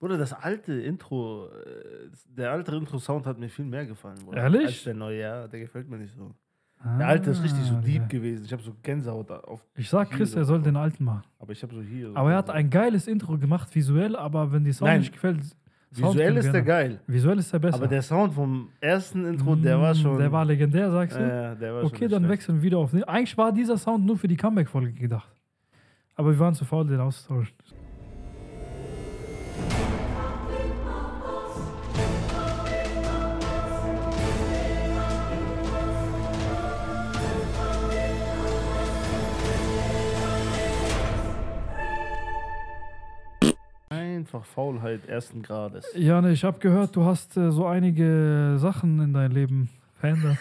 Bruder, das alte Intro, äh, der alte Intro-Sound hat mir viel mehr gefallen. Bruder, Ehrlich? Als der neue, ja, der gefällt mir nicht so. Der alte ist richtig so Ah, deep ja. gewesen. Ich habe so Gänsehaut auf. Ich sag Chris, so er soll den alten machen. Aber ich habe so hier. Aber er hat ein geiles Intro gemacht, visuell, aber wenn die Sound Nein. nicht gefällt. Sound Visuell ist der geil. Visuell ist der besser. Aber der Sound vom ersten Intro, der war Mm, schon. Der war legendär, sagst du? Ja, der war okay, schon dann wechseln wir wieder auf. Eigentlich war dieser Sound nur für die Comeback-Folge gedacht. Aber wir waren zu faul, den auszutauschen. Einfach Faulheit ersten Grades. Jane, ich habe gehört, du hast äh, so einige Sachen in deinem Leben verändert.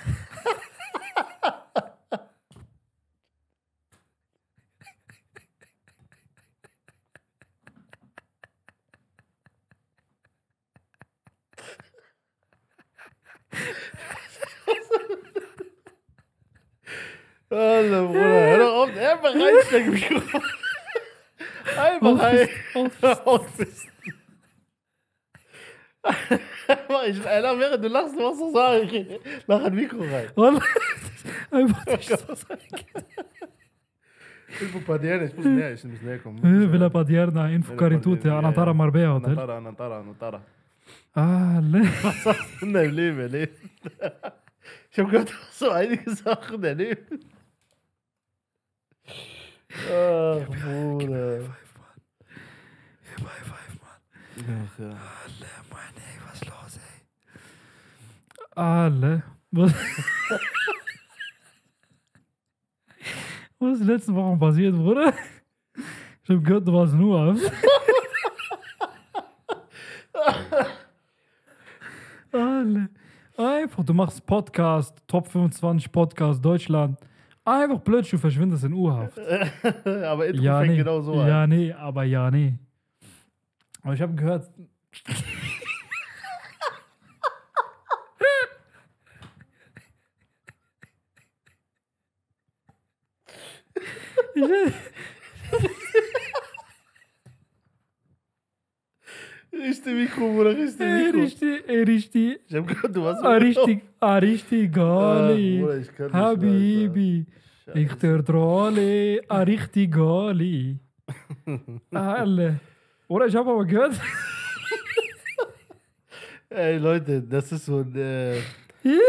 Alter, Bruder, hör doch auf, einfach reinstecken. Mikro. Einfach rein. Aufpisten. Mach ich, Alter, während du lachst, du machst so sagen. Mach ein Mikro rein. Wallah, Einfach nicht so sein. Ich muss bei dir, ich muss näher, ich muss näher kommen. Eh, Villa Padierna, Info Caritute, Ja, ja. Anantara Marbella Hotel. Ach, ja. Mann, ey, was los, ey? Alle. Was, was ist die letzten Wochen passiert, Bruder? Ich hab gehört, du warst nur auf. Alle. Einfach, du machst Podcast, Top 25 Podcast Deutschland. Einfach plötzlich, du verschwindest in Urhaft. Aber Intro Ja, fängt nee. genau so an. ja, nee, aber ja, nee. Aber ich habe gehört. ich, Richte Mikro, Bruder, richte ey, Mikro. richtig, ey, richtig, Ich hab gehört, du warst ah, richtig, ah, richtig, Ach, Gali. Bruder, ich kann Habibi, ich der Drolle, ah, richtig, Gali. Alle. Oder ich habe aber gehört, Ey, Leute, das ist so ein. Äh,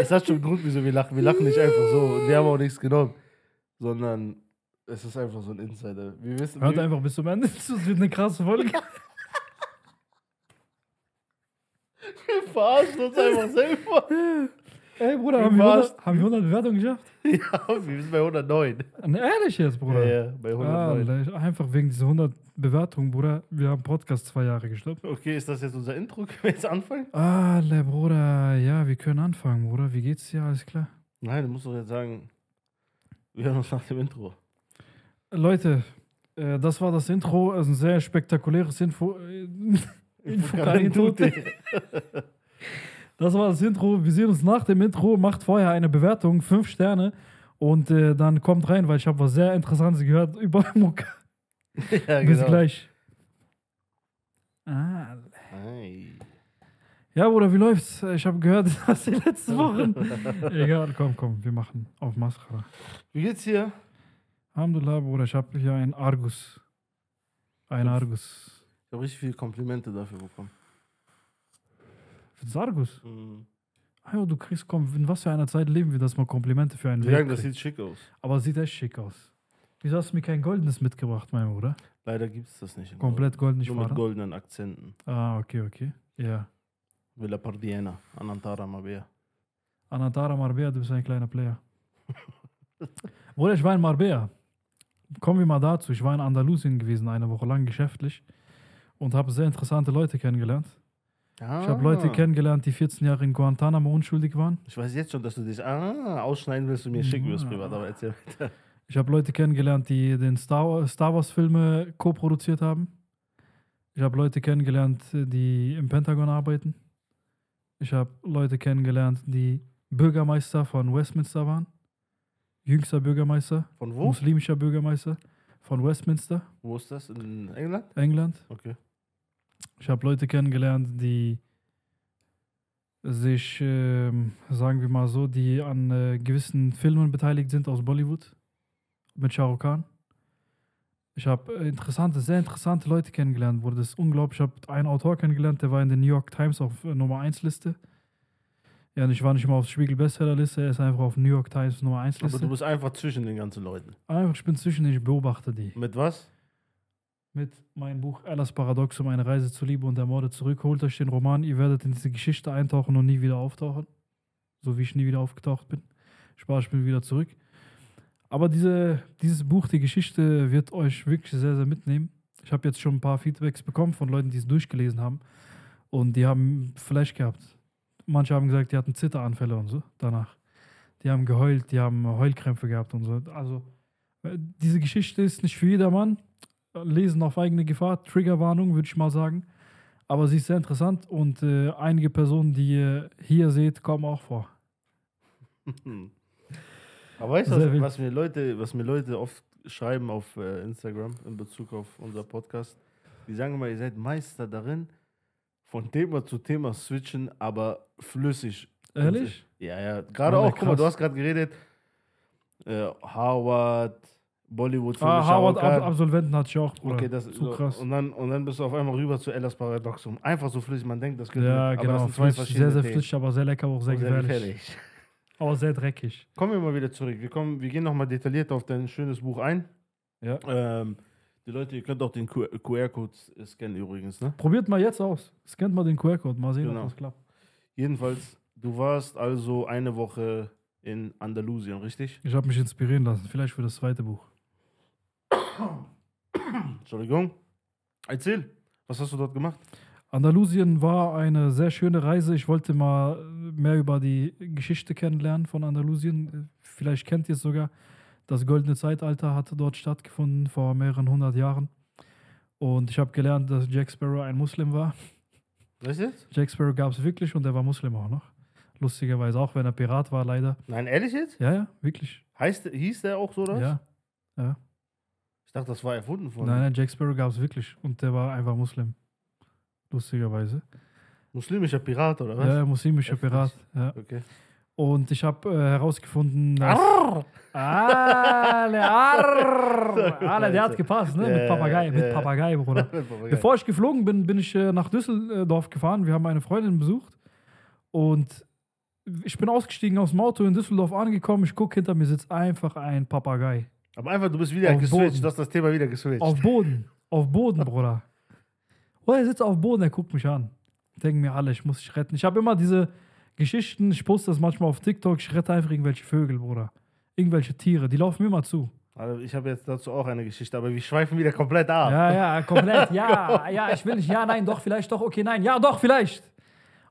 es hat schon einen Grund, wieso wir lachen. Wir lachen nicht einfach so. Wir haben auch nichts genommen. Sondern es ist einfach so ein Insider. Wir wissen. hört wir, einfach bis zum Ende, es wird eine krasse Folge. wir verarschen uns einfach selber. Ey, Bruder, haben wir, warst- 100, haben wir 100 Bewertungen geschafft? ja, wir sind bei 109. Ne, Ehrlich jetzt, Bruder? Ja, ja, bei 109. Alter, einfach wegen dieser 100 Bewertungen, Bruder. Wir haben Podcast zwei Jahre gestoppt. Okay, ist das jetzt unser Intro? Können wir jetzt anfangen? Alter, Bruder. Ja, wir können anfangen, Bruder. Wie geht's dir? Alles klar? Nein, du musst doch jetzt sagen, wir hören uns nach dem Intro. Leute, äh, das war das Intro. Ist ein sehr spektakuläres Info. Info Caritute. Das war das Intro. Wir sehen uns nach dem Intro. Macht vorher eine Bewertung, fünf Sterne. Und äh, dann kommt rein, weil ich habe was sehr Interessantes gehört über Mucke. ja, Bis genau. gleich. Ah, Ei. Ja, Bruder, wie läuft's? Ich habe gehört, dass die letzten Wochen. Egal, komm, komm, wir machen auf Mascara. Wie geht's dir? Alhamdulillah, Bruder, ich habe hier ein Argus. Ein Argus. Ich habe richtig viele Komplimente dafür bekommen. Für das Argus? Mhm. Ah, ja, du kriegst, komm, in was für einer Zeit leben wir, dass man Komplimente für einen sagen, das sieht schick aus. Aber sieht echt schick aus. Wieso hast du mir kein goldenes mitgebracht, mein Bruder? Leider gibt es das nicht. Komplett golden nicht Nur mit goldenen Akzenten. Ah, okay, okay. Ja. Villa Pardiena, Anantara Mabea. Anatara Marbella, du bist ein kleiner Player. Bruder, ich war in Marbella. Kommen wir mal dazu. Ich war in Andalusien gewesen, eine Woche lang geschäftlich und habe sehr interessante Leute kennengelernt. Ah, Ich habe Leute kennengelernt, die 14 Jahre in Guantanamo unschuldig waren. Ich weiß jetzt schon, dass du dich ah, ausschneiden willst und mir schicken wirst Ja. privat, aber erzähl weiter. Ich habe Leute kennengelernt, die den Star, Star Wars-Filme co-produziert haben. Ich habe Leute kennengelernt, die im Pentagon arbeiten. Ich habe Leute kennengelernt, die Bürgermeister von Westminster waren. Jüngster Bürgermeister, Von wo? muslimischer Bürgermeister von Westminster, Wo ist das? In England? England. Okay. Ich habe Leute kennengelernt, die sich, ähm, sagen wir mal so, die an äh, gewissen Filmen beteiligt sind aus Bollywood mit Shah Rukh Khan. Ich habe äh, interessante, sehr interessante Leute kennengelernt, wurde das unglaublich. Ich habe einen Autor kennengelernt, der war in der New York Times auf äh, Nummer 1 Liste. Ja, und ich war nicht mal auf Spiegel Bestseller Liste, er ist einfach auf New York Times Nummer 1 Aber Liste. du bist einfach zwischen den ganzen Leuten. Einfach, ich bin zwischen denen, ich beobachte die. Mit was? Mit meinem Buch Ellas Paradoxum, eine Reise zur Liebe und der Morde zurück. Holt euch den Roman, ihr werdet in diese Geschichte eintauchen und nie wieder auftauchen. So wie ich nie wieder aufgetaucht bin. Spaß, ich bin wieder zurück. Aber diese, dieses Buch, die Geschichte, wird euch wirklich sehr, sehr mitnehmen. Ich habe jetzt schon ein paar Feedbacks bekommen von Leuten, die es durchgelesen haben. Und die haben Flash gehabt. Manche haben gesagt, die hatten Zitteranfälle und so danach. Die haben geheult, die haben Heulkrämpfe gehabt und so. Also, äh, diese Geschichte ist nicht für jedermann. Lesen auf eigene Gefahr, Triggerwarnung, würde ich mal sagen. Aber sie ist sehr interessant und äh, einige Personen, die ihr hier seht, kommen auch vor. Aber weißt du, was, mir Leute, was mir Leute oft schreiben auf äh, Instagram in Bezug auf unser Podcast? Die sagen immer, ihr seid Meister darin, von Thema zu Thema switchen, aber flüssig. Ehrlich? Ja, ja. Gerade Alter, auch, guck mal, du krass. hast gerade geredet, äh, Harvard, Bollywood, Ah, Harvard Rukh Khan. Ab Absolventen hatte ich auch. Bruder. Okay, das Zu so, krass. Und dann, und dann bist du auf einmal rüber zu Ellas Paradoxum. Einfach so flüssig, man denkt, das könnte Ja, aber genau. das sind zwei Flüssig, verschiedene sehr, sehr flüssig, aber sehr lecker, auch sehr, Und gefährlich. Aber sehr dreckig. Kommen wir mal wieder zurück. Wir, kommen, wir gehen nochmal detailliert auf dein schönes Buch ein. Ja. Ähm, die Leute, ihr könnt auch den QR-Code scannen übrigens, ne? Probiert mal jetzt aus. Scannt mal den QR-Code, mal sehen, Genau. ob das klappt. Jedenfalls, du warst also eine Woche in Andalusien, richtig? Ich habe mich inspirieren lassen, vielleicht für das zweite Buch. Entschuldigung. Erzähl, was hast du dort gemacht? Andalusien war eine sehr schöne Reise. Ich wollte mal mehr über die Geschichte kennenlernen von Andalusien. Vielleicht kennt ihr es sogar. Das goldene Zeitalter hatte dort stattgefunden vor mehreren hundert Jahren. Und ich habe gelernt, dass Jack Sparrow ein Muslim war. Was jetzt? Jack Sparrow gab es wirklich und er war Muslim auch noch. Lustigerweise, auch wenn er Pirat war, leider. Nein, ehrlich jetzt? Ja, ja, wirklich. Heißt, hieß der auch so, oder? was? Ja. Ich dachte, das war erfunden von Nein, nein, Jack Sparrow gab es wirklich und der war einfach Muslim. Lustigerweise. muslimischer Pirat, oder was? Ja, muslimischer Heftig. Pirat. Ja. Okay. Und ich habe äh, herausgefunden, dass. Arr! Ale, arr, Ale, der hat gepasst, ne? Ja, Mit Papagei, ja, mit. Papagei, Bruder. Bevor ich geflogen bin, bin ich äh, nach Düsseldorf gefahren. Wir haben eine Freundin besucht. Und ich bin ausgestiegen aus dem Auto in Düsseldorf angekommen. Ich gucke, hinter mir sitzt einfach ein Papagei. Aber einfach, du bist wieder Auf geswitcht, Boden. du hast das Thema wieder geswitcht. Auf Boden. Auf Boden, Bruder. Oh, er sitzt auf Boden, er guckt mich an. Denken mir alle, ich muss dich retten. Ich habe immer diese Geschichten, ich poste das manchmal auf TikTok, ich rette einfach irgendwelche Vögel, Bruder. Irgendwelche Tiere, die laufen mir immer zu. Also ich habe jetzt dazu auch eine Geschichte, aber wir schweifen wieder komplett ab. Ja, ja, komplett. Ja, ja, ich will nicht. Ja, nein, doch, vielleicht, doch, okay, nein. Ja, doch, vielleicht.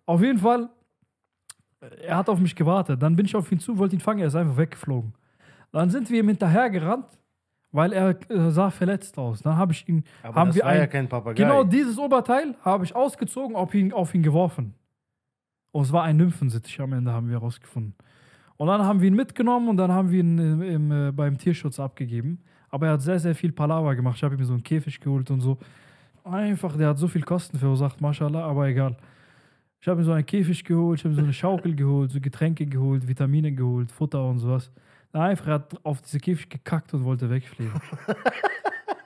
Auf jeden Fall, er hat auf mich gewartet. Dann bin ich auf ihn zu, wollte ihn fangen, er ist einfach weggeflogen. Dann sind wir ihm hinterhergerannt, weil er äh, sah verletzt aus. Dann habe ich ihn, aber haben das wir war ja ein, kein Papagei. genau dieses Oberteil habe ich ausgezogen, auf ihn, auf ihn geworfen. Und es war ein Nymphensittich am Ende, haben wir herausgefunden. Und dann haben wir ihn mitgenommen und dann haben wir ihn im, im, äh, beim Tierschutz abgegeben. Aber er hat sehr, sehr viel Palaver gemacht. Ich habe ihm so einen Käfig geholt und so. Einfach, der hat so viel Kosten verursacht, mashallah, aber egal. Ich habe mir so einen Käfig geholt, ich habe mir so eine Schaukel geholt, so Getränke geholt, Vitamine geholt, Futter und sowas. Na, einfach, er hat auf diese Käfig gekackt und wollte wegfliegen.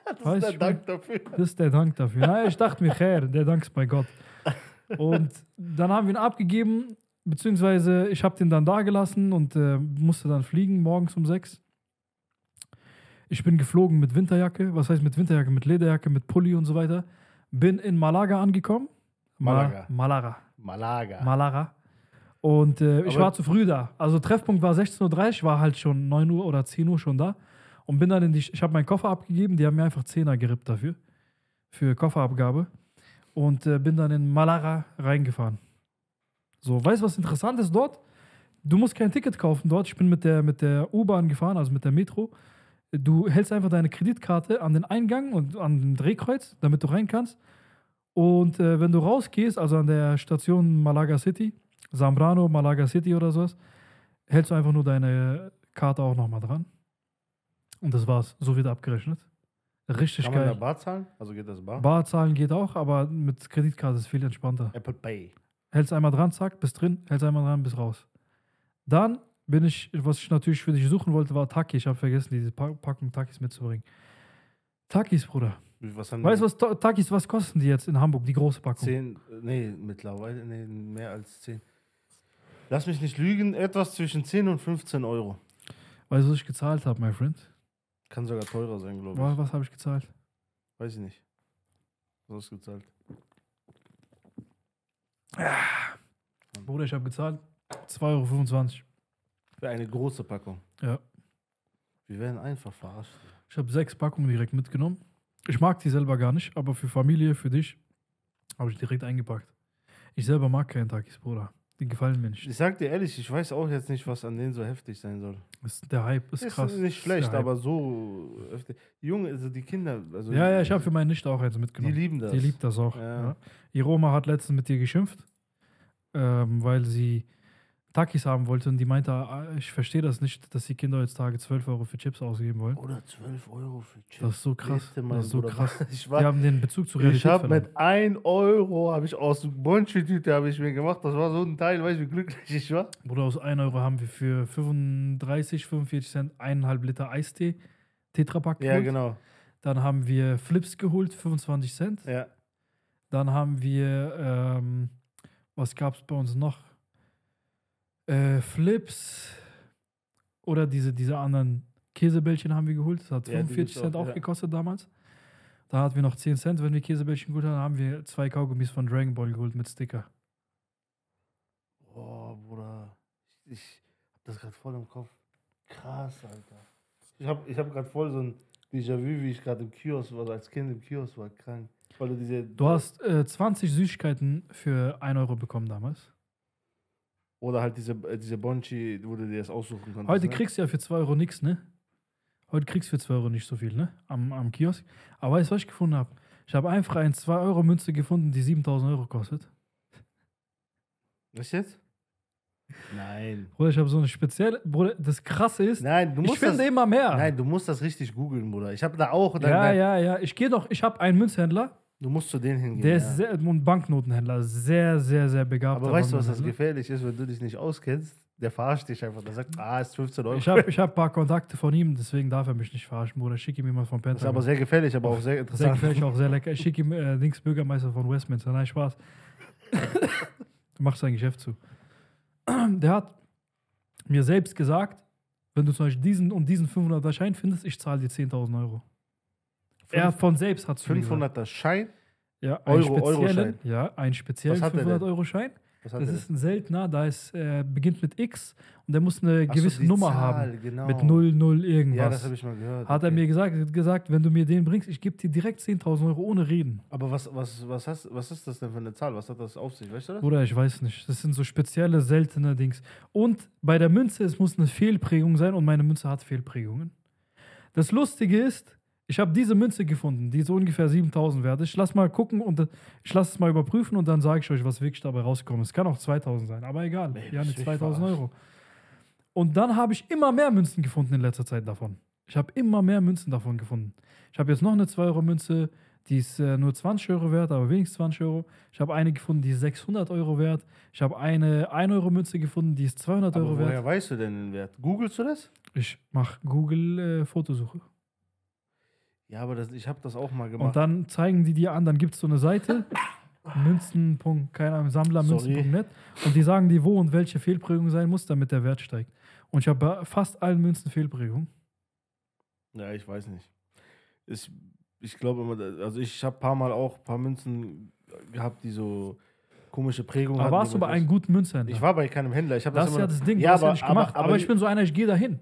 das Weiß ist der ich Dank dafür. Das ist der Dank dafür. Na, ich dachte mir, Herr, der Dank ist bei Gott. Und dann haben wir ihn abgegeben, beziehungsweise ich habe den dann da gelassen und äh, musste dann fliegen morgens um sechs. Ich bin geflogen mit Winterjacke, was heißt mit Winterjacke, mit Lederjacke, mit Pulli und so weiter. Bin in Malaga angekommen. Ma- Malaga. Malaga. Malaga. Malaga. Und äh, ich war zu früh da. Also Treffpunkt war 16.30 Uhr, war halt schon 9 Uhr oder 10 Uhr schon da. Und bin dann in die, ich habe meinen Koffer abgegeben, die haben mir einfach Zehner gerippt dafür, für Kofferabgabe. Und äh, bin dann in Malaga reingefahren. So, weißt du, was interessant ist dort? Du musst kein Ticket kaufen dort. Ich bin mit der, mit der U-Bahn gefahren, also mit der Metro. Du hältst einfach deine Kreditkarte an den Eingang und an den Drehkreuz, damit du rein kannst. Und äh, wenn du rausgehst, also an der Station Malaga City, Zambrano, Malaga City oder sowas, hältst du einfach nur deine Karte auch nochmal dran. Und das war's. So wird abgerechnet. Richtig Kann man da geil. Bar zahlen? Also geht das Bar? Barzahlen geht auch, aber mit Kreditkarte ist viel entspannter. Apple Pay. Hältst einmal dran, zack, bist drin, hältst einmal dran, bist raus. Dann bin ich, was ich natürlich für dich suchen wollte, war Taki. Ich habe vergessen, diese Pa- Packung Takis mitzubringen. Takis, Bruder. Was haben Weißt du, was Ta- Takis, was kosten die jetzt in Hamburg, die große Packung? Zehn, nee, mittlerweile, nee, mehr als 10. Lass mich nicht lügen, etwas zwischen 10 und 15 Euro. Weißt du, was ich gezahlt habe, my friend? Kann sogar teurer sein, glaube ich. was habe ich gezahlt? Weiß ich nicht. Was hast du gezahlt? Bruder, ich habe gezahlt 2,25 Euro. Für eine große Packung. Ja. Wir werden einfach verarscht. Ich habe sechs Packungen direkt mitgenommen. Ich mag die selber gar nicht, aber für Familie, für dich, habe ich direkt eingepackt. Ich selber mag keine Takis, Bruder. Die gefallen mir nicht. Ich sag dir ehrlich, ich weiß auch jetzt nicht, was an denen so heftig sein soll. Das, der Hype ist, Ist krass. nicht Ist schlecht, der Hype. aber so heftig. Junge, also die Kinder, also Ja, ja, ich habe für meine Nichte auch eins die mitgenommen. lieben das. Die liebt das auch. Ja. Ja. Ihre Oma hat letztens mit dir geschimpft, ähm, weil sie Takis haben wollte und die meinte, ah, ich verstehe das nicht, dass die Kinder heutzutage 12 Euro für Chips ausgeben wollen. Oder 12 Euro für Chips. Das ist so krass. Bitte, Das ist so Bruder. krass. Ich, Die war, haben den Bezug zur Realität ich habe mit 1 Euro, habe ich aus Bonchi-Tüte habe ich mir gemacht. Das war so ein Teil, weißt du, wie glücklich ich war? Bruder, aus 1 Euro haben wir für 35, 45 Cent eineinhalb Liter Eistee Tetrapack Ja, geholt. genau. Dann haben wir Flips geholt, 25 Cent. Ja. Dann haben wir, ähm, was gab es bei uns noch? Äh, Flips oder diese, diese anderen Käsebällchen haben wir geholt. Das hat Ja, die 45 gibt's Cent auch, auch ja. gekostet damals. Da hatten wir noch 10 Cent, wenn wir Käsebällchen geholt haben, haben wir zwei Kaugummis von Dragon Ball geholt mit Sticker. Oh, Bruder. Ich, ich hab das gerade voll im Kopf. Krass, Alter. Ich habe ich hab gerade voll so ein Déjà-vu, wie ich gerade im Kiosk war, also als Kind im Kiosk war, krank. Weil du diese. Du hast äh, 20 Süßigkeiten für 1 Euro bekommen damals. Oder halt diese, äh, diese Bonchi, wo du dir das aussuchen konntest. Heute ne? kriegst du ja für 2 Euro nichts, ne? Heute kriegst du für 2 Euro nicht so viel, ne? Am, am Kiosk. Aber weißt du, was ich gefunden habe? Ich habe einfach eine 2-Euro-Münze gefunden, die 7000 Euro kostet. Was jetzt? Nein. Bruder, ich habe so eine spezielle. Bruder, das Krasse ist, Nein, du ich musst finde das, immer mehr. Nein, du musst das richtig googeln, Bruder. Ich habe da auch. Dann, ja, ja, ja. Ich gehe doch, ich habe einen Münzhändler, Du musst zu denen hingehen. der ja. ist sehr, ein Banknotenhändler, sehr, sehr, sehr begabt. Aber weißt du, was das gefährlich ist, wenn du dich nicht auskennst? Der verarscht dich einfach. Der sagt, ah, ist 15 Euro. Ich habe ich hab ein paar Kontakte von ihm, deswegen darf er mich nicht verarschen, Bruder. Ich schicke ihm jemand von das ist Pentagon. aber sehr gefährlich, aber auch sehr Sehr interessant. gefällig, auch sehr lecker. Ich schicke ihm äh, Dings Bürgermeister von Westminster. Nein, Spaß. du machst sein Geschäft zu. Der hat mir selbst gesagt, wenn du zum Beispiel diesen und diesen 500er Schein findest, ich zahle dir 10.000 Euro. Er von selbst hat es 500er Schein? Ja, einen Euro- speziellen, Euroschein. ja, einen speziellen Was hat der 500 denn? Euro Schein. Was hat Das der ist ein seltener, da ist, äh, beginnt mit X und der muss eine Ach so, gewisse die Nummer Zahl, haben. Genau. Mit 0, 0 irgendwas. Ja, das habe ich mal gehört. hat er okay. mir gesagt, gesagt, wenn du mir den bringst, ich gebe dir direkt 10.000 Euro ohne Reden. Aber was, was, was, hast, was ist das denn für eine Zahl? Was hat das auf sich? Weißt du das? Bruder, ich weiß nicht. Das sind so spezielle, seltene Dings. Und bei der Münze, es muss eine Fehlprägung sein und meine Münze hat Fehlprägungen. Das Lustige ist, ich habe diese Münze gefunden, die so ungefähr 7000 wert ist. Ich lass mal gucken und äh, ich lasse es mal überprüfen und dann sage ich euch, was wirklich dabei rausgekommen ist. Es kann auch 2000 sein, aber egal. Nee, ja, eine bist du 2000 verarscht. Euro. Und dann habe ich immer mehr Münzen gefunden in letzter Zeit davon. Ich habe immer mehr Münzen davon gefunden. Ich habe jetzt noch eine 2-Euro-Münze, die ist äh, nur 20 Euro wert, aber wenigstens 20 Euro. Ich habe eine gefunden, die ist 600 Euro wert. Ich habe eine 1-Euro-Münze gefunden, die ist 200 Aber Euro woher wert. weißt du denn den Wert? Googlest du das? Ich mache Google-Fotosuche. Ja, aber das, ich habe das auch mal Und gemacht. dann zeigen die dir an, dann gibt es so eine Seite, Münzen. keine Ahnung. Und die sagen dir, wo und welche Fehlprägung sein muss, damit der Wert steigt. Und ich habe bei fast allen Münzen Fehlprägung. Ja, ich weiß nicht. Ich, ich glaube immer, also ich habe ein paar Mal auch ein paar Münzen gehabt, die so komische Prägungen Aber hatten. warst du bei einem guten Münzhändler? Ich war bei keinem Händler. Ich das das, ist ja das Ding, Ja, hast ja aber- nicht aber- gemacht. Aber, aber ich die- bin so einer, ich gehe dahin.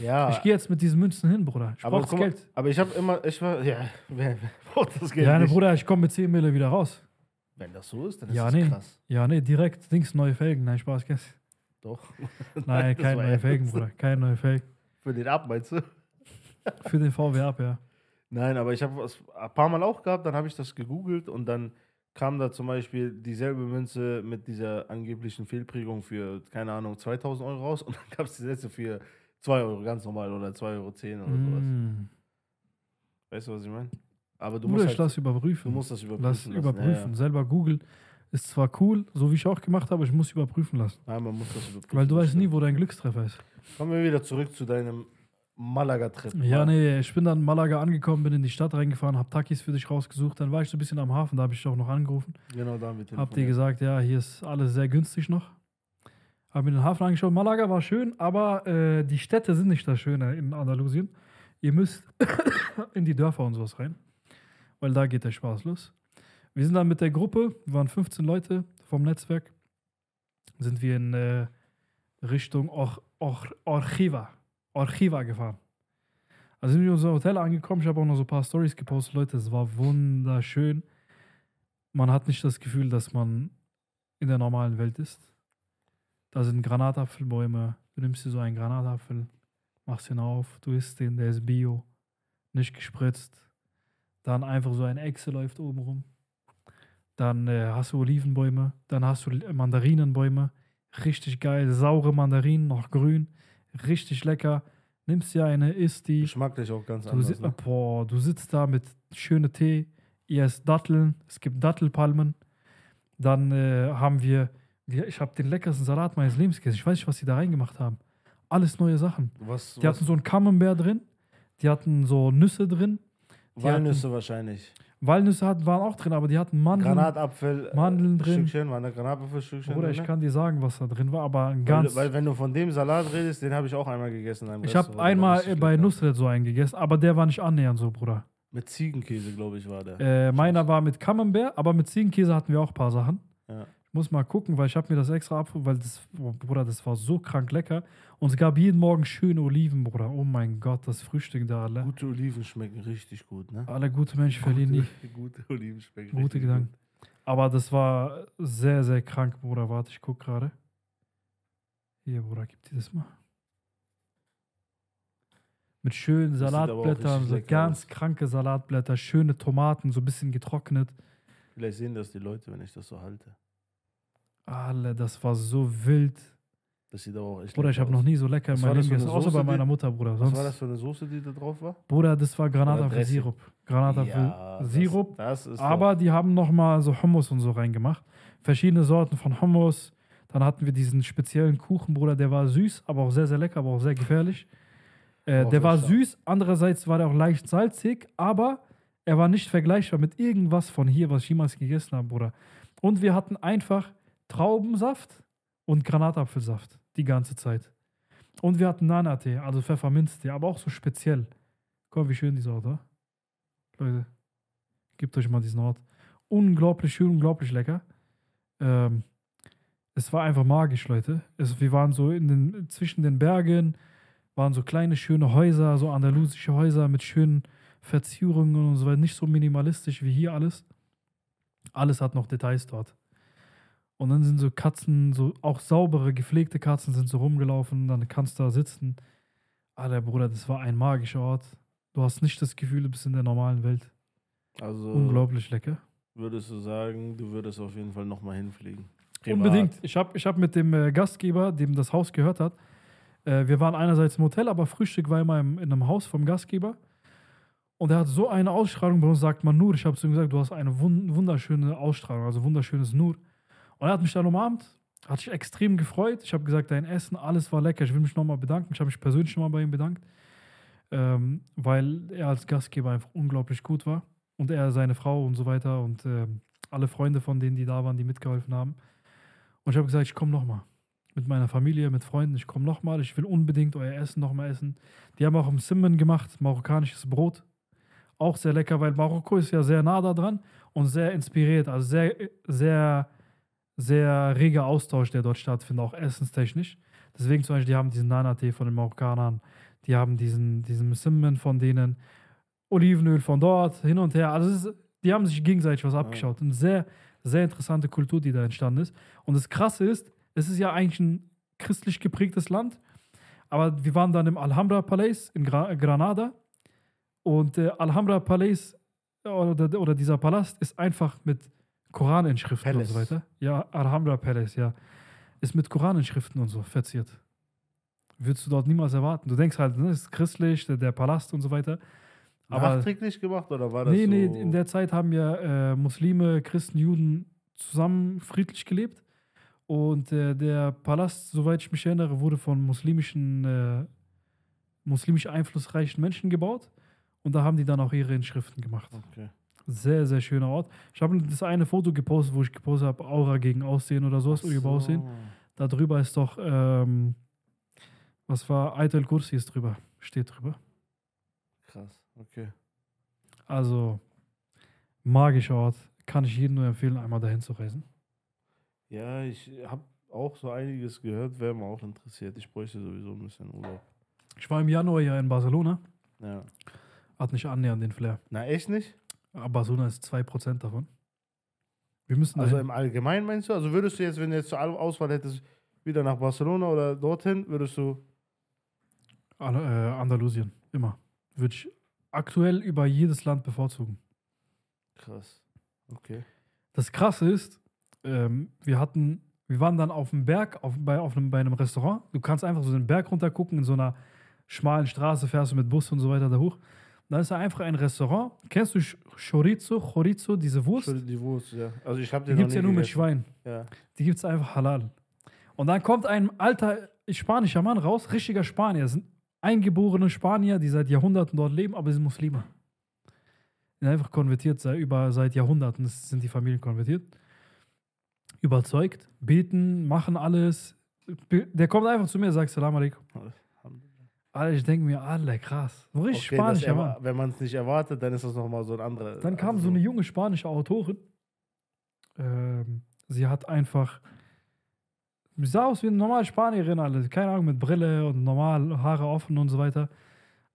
Ja, Ich gehe jetzt mit diesen Münzen hin, Bruder. Ich aber, brauche das mal, Geld. aber ich habe immer, ich war, ja, wer, braucht das Geld Ja, ne? Bruder, ich komme mit 10 Mille wieder raus. Wenn das so ist, dann ist Ja, das nee. krass. Ja, nee, direkt Dings, neue Felgen. Nein, Spaß, Guess. Doch. Nein, keine neue. Felgen, Bruder. Keine neue Felgen. Für den ab, meinst du? Für den VW ab, ja. Nein, aber ich habe es ein paar Mal auch gehabt, dann habe ich das gegoogelt und dann kam da zum Beispiel dieselbe Münze mit dieser angeblichen Fehlprägung für, keine Ahnung, 2000 Euro raus und dann gab es die letzte für 2 Euro ganz normal oder 2,10 Euro oder sowas. Mm. Weißt du, was ich meine? Aber du Bruder, musst, ich halt, lass überprüfen. du musst das überprüfen. lass lassen. überprüfen. Selber googeln. Ist zwar cool, so wie ich auch gemacht habe, ich muss überprüfen lassen. Ja, ja man muss das überprüfen. Weil du weißt nie, wo dein Glückstreffer ist. Kommen wir wieder zurück zu deinem Malaga-Trip. Ja, nee, ich bin dann in Malaga angekommen, bin in die Stadt reingefahren, hab Takis für dich rausgesucht. Dann war ich so ein bisschen am Hafen, da habe ich dich auch noch angerufen. Genau, da haben wir Hab dir gesagt, ja, hier ist alles sehr günstig noch. Hab mir den Hafen angeschaut. Malaga war schön, aber äh, die Städte sind nicht das Schöne in Andalusien. Ihr müsst in die Dörfer und sowas rein, weil da geht der Spaß los. Wir sind dann mit der Gruppe, waren 15 Leute vom Netzwerk, sind wir in äh, Richtung Or Or Orchiva, Orchiva gefahren. Also sind wir in unser Hotel angekommen. Ich habe auch noch so ein paar Stories gepostet. Leute, es war wunderschön. Man hat nicht das Gefühl, dass man in der normalen Welt ist. Da sind Granatapfelbäume. Du nimmst dir so einen Granatapfel, machst ihn auf, du isst den, der ist bio, nicht gespritzt. Dann einfach so ein Echse läuft oben rum. Dann äh, hast du Olivenbäume, dann hast du Mandarinenbäume. Richtig geil, saure Mandarinen, noch grün. Richtig lecker. Nimmst dir eine, isst die. Geschmacklich auch ganz Du, anders. Ne? boah, du sitzt da mit schönem Tee, ihr esst Datteln, es gibt Dattelpalmen. Dann äh, haben wir, ich habe den leckersten Salat meines Lebens gegessen. Ich weiß nicht, was die da reingemacht haben. Alles neue Sachen. Was, Die was hatten so ein Camembert drin, die hatten so Nüsse drin. die Walnüsse wahrscheinlich. Walnüsse hatten, waren auch drin, aber die hatten Mandeln. Granatapfel. äh, Mandeln drin. Stückchen, waren da Granatapfelstückchen Oder ich ne? kann dir sagen, was da drin war, aber ein weil, ganz. weil wenn du von dem Salat redest, den habe ich auch einmal gegessen. ich habe einmal bei. Nusret so einen gegessen, aber der war nicht annähernd so, Bruder. Mit Ziegenkäse, glaube ich, war der. Äh, meiner war mit Camembert, aber mit Ziegenkäse hatten wir auch ein paar Sachen. Ja. Muss mal gucken, weil ich habe mir das extra ab, weil das, oh, Bruder, das war so krank lecker. Und es gab jeden Morgen schöne Oliven, Bruder. Oh mein Gott, das Frühstück da alle. Gute Oliven schmecken richtig gut, ne? Alle gute Menschen verlieren nie. Gute, Oliven schmecken Gute Gedanken. Aber das war sehr, sehr krank, Bruder. Warte, ich guck gerade. Hier, Bruder, gib dir das mal. Mit schönen Salatblättern, so ganz aus. kranke Salatblätter, schöne Tomaten, so ein bisschen getrocknet. gut. Vielleicht sehen das die Leute, wenn ich das so halte. Alle, das war so wild. Das sieht aber auch echt Bruder, ich habe noch nie so lecker in Was meinem Leben gegessen, außer bei meiner Mutter, Bruder. Was Sonst, war das für eine Soße, die da drauf war? Bruder, das war. Granatapfel-Sirup. Granatapfel-Sirup. Das, das Aber die haben nochmal so Hummus und so reingemacht. Verschiedene Sorten von Hummus. Dann hatten wir diesen speziellen Kuchen, Bruder, der war süß, aber auch sehr, sehr lecker, aber auch sehr gefährlich. Äh, der war süß, andererseits war der auch leicht salzig, aber er war nicht vergleichbar mit irgendwas von hier, was ich jemals gegessen habe, Bruder. Und wir hatten einfach Traubensaft und Granatapfelsaft die ganze Zeit. Und wir hatten Nana-Tee, also Pfefferminztee, aber auch so speziell. Guck wie schön die Sorte, oder? Leute, gebt euch mal diesen Ort. Unglaublich schön, unglaublich lecker. Ähm, es war einfach magisch, Leute. Es, wir waren so in den, zwischen den Bergen, waren so kleine, schöne Häuser, so andalusische Häuser mit schönen Verzierungen und so weiter. Nicht so minimalistisch wie hier alles. Alles hat noch Details dort. Und dann sind so Katzen, so auch saubere, gepflegte Katzen sind so rumgelaufen. Dann kannst du da sitzen. Alter, Bruder, das war ein magischer Ort. Du hast nicht das Gefühl, du bist in der normalen Welt. Also Unglaublich lecker. würdest du sagen, du würdest auf jeden Fall nochmal hinfliegen. Privat. Unbedingt. Ich habe ich hab mit dem äh, Gastgeber, dem das Haus gehört hat, äh, wir waren einerseits im Hotel, aber Frühstück war immer im, in einem Haus vom Gastgeber. Und er hat so eine Ausstrahlung, bei uns sagt man Nur. Ich habe zu ihm gesagt, du hast eine wun wunderschöne Ausstrahlung, also wunderschönes Nur. Und er hat mich dann umarmt, hat sich extrem gefreut. Ich habe gesagt, dein Essen, alles war lecker. Ich will mich nochmal bedanken. Ich habe mich persönlich nochmal bei ihm bedankt, ähm, weil er als Gastgeber einfach unglaublich gut war. Und er, seine Frau und so weiter und ähm, alle Freunde von denen, die da waren, die mitgeholfen haben. Und ich habe gesagt, ich komme nochmal. Mit meiner Familie, mit Freunden, ich komme nochmal. Ich will unbedingt euer Essen nochmal essen. Die haben auch im Simmen gemacht, marokkanisches Brot. Auch sehr lecker, weil Marokko ist ja sehr nah da dran und sehr inspiriert. Also sehr, sehr, sehr reger Austausch, der dort stattfindet, auch essenstechnisch. Deswegen zum Beispiel, die haben diesen Nana-Tee von den Marokkanern. Die haben diesen, diesen Simmen von denen. Olivenöl von dort, hin und her. Also ist, die haben sich gegenseitig was abgeschaut. Eine sehr, sehr interessante Kultur, die da entstanden ist. Und das Krasse ist, es ist ja eigentlich ein christlich geprägtes Land, aber wir waren dann im Alhambra Palais in Gra Granada und äh, Alhambra Palais oder, oder dieser Palast ist einfach mit Koraninschriften Palace. und so weiter. Ja, Alhambra Palace, ja. Ist mit Koraninschriften und so verziert. Würdest du dort niemals erwarten. Du denkst halt, ne, ist christlich, der, der Palast und so weiter. Aber Nachträglich gemacht oder war das nee, so? nee, in der Zeit haben ja äh, Muslime, Christen, Juden zusammen friedlich gelebt. Und äh, der Palast, soweit ich mich erinnere, wurde von muslimischen, äh, muslimisch einflussreichen Menschen gebaut. Und da haben die dann auch ihre Inschriften gemacht. Okay. Sehr, sehr schöner Ort. Ich habe das eine Foto gepostet, wo ich gepostet habe, Aura gegen Aussehen oder sowas, oder über Aussehen. Da drüber ist doch, ähm, was war, Eitel Kursi ist drüber, steht drüber. Krass, okay. Also, magischer Ort. Kann ich jedem nur empfehlen, einmal dahin zu reisen. Ja, ich habe auch so einiges gehört, wäre mir auch interessiert. Ich bräuchte sowieso ein bisschen Urlaub. Ich war im Januar ja in Barcelona, Ja. hat nicht annähernd den Flair. Na, echt nicht? Aber Barcelona ist 2% davon. Wir müssen Also im Allgemeinen meinst du? Also würdest du jetzt, wenn du jetzt zur Au- Auswahl hättest, wieder nach Barcelona oder dorthin, würdest du. Äh, Andalusien, immer. Würde ich aktuell über jedes Land bevorzugen. Krass. Okay. Das Krasse ist, ähm, wir hatten, wir waren dann auf dem Berg, auf, bei, auf einem, bei einem Restaurant. Du kannst einfach so den Berg runter gucken, in so einer schmalen Straße fährst du mit Bus und so weiter da hoch. Da ist einfach ein Restaurant. Kennst du Ch- Chorizo, Chorizo, diese Wurst? Die Wurst, ja. Also ich habe Die den gibt es ja nur mit. Schwein. Ja. Die gibt es einfach halal. Und dann kommt ein alter spanischer Mann raus, richtiger Spanier. Das sind eingeborene Spanier, die seit Jahrhunderten dort leben, aber sie sind Muslime. Die sind einfach konvertiert, seit, über, seit Jahrhunderten sind die Familien konvertiert. Überzeugt, beten, machen alles. Der kommt einfach zu mir und sagt Salam alaikum. Alter, ich denke mir, Alter, krass. So richtig Okay, spanischer Mann. wenn man es nicht erwartet, dann ist das nochmal so ein anderer. Dann kam also so eine junge spanische Autorin. Ähm, sie hat einfach. Sie sah aus wie eine normale Spanierin, alle. Keine Ahnung, mit Brille und normal, Haare offen und so weiter.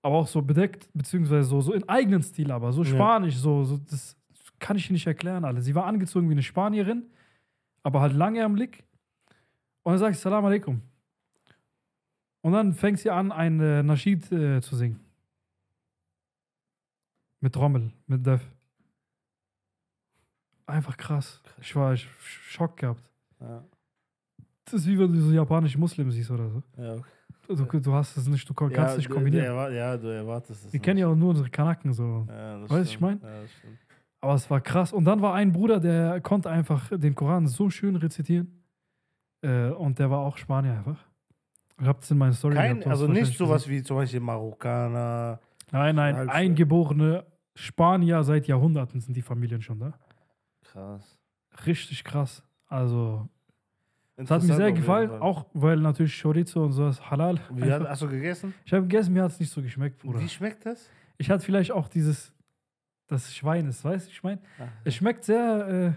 Aber auch so bedeckt, beziehungsweise so, so in eigenen Stil, aber so Ja. spanisch, so, so. Das kann ich nicht erklären, alle. Sie war angezogen wie eine Spanierin, aber halt langärmlich. Und dann sag ich Salam alaikum. Und dann fängt sie an, ein äh, Naschid äh, zu singen. Mit Trommel, mit Def. Einfach krass. Ich war ich, Schock gehabt. Ja, Das ist wie wenn du so japanische Muslims siehst oder so. ja, okay. Du, du hast es nicht, du kon- ja, kannst nicht du- kombinieren. Du erwar- ja, du erwartest es. Wir kennen ja auch nur unsere Kanaken so. Ja, das Weißt du, ich stimmt. mein? Ja, das stimmt. Aber es war krass. Und dann war ein Bruder, der konnte einfach den Koran so schön rezitieren. Äh, und der war auch Spanier einfach. Ich hab das in meiner Story Kein, gehabt, also nicht sowas wie zum Beispiel Marokkaner. gesehen. Nein, nein, Halt- eingeborene Spanier seit Jahrhunderten sind die Familien schon da. Krass. Richtig krass. Also, es hat mir sehr gefallen, Fall. auch weil natürlich Chorizo und sowas halal. Wie hat, hast du gegessen? Ich habe gegessen, mir hat es nicht so geschmeckt, Bruder. Wie schmeckt das? Ich hatte vielleicht auch dieses, das Schwein ist, weißt du, ich meine? Es schmeckt sehr,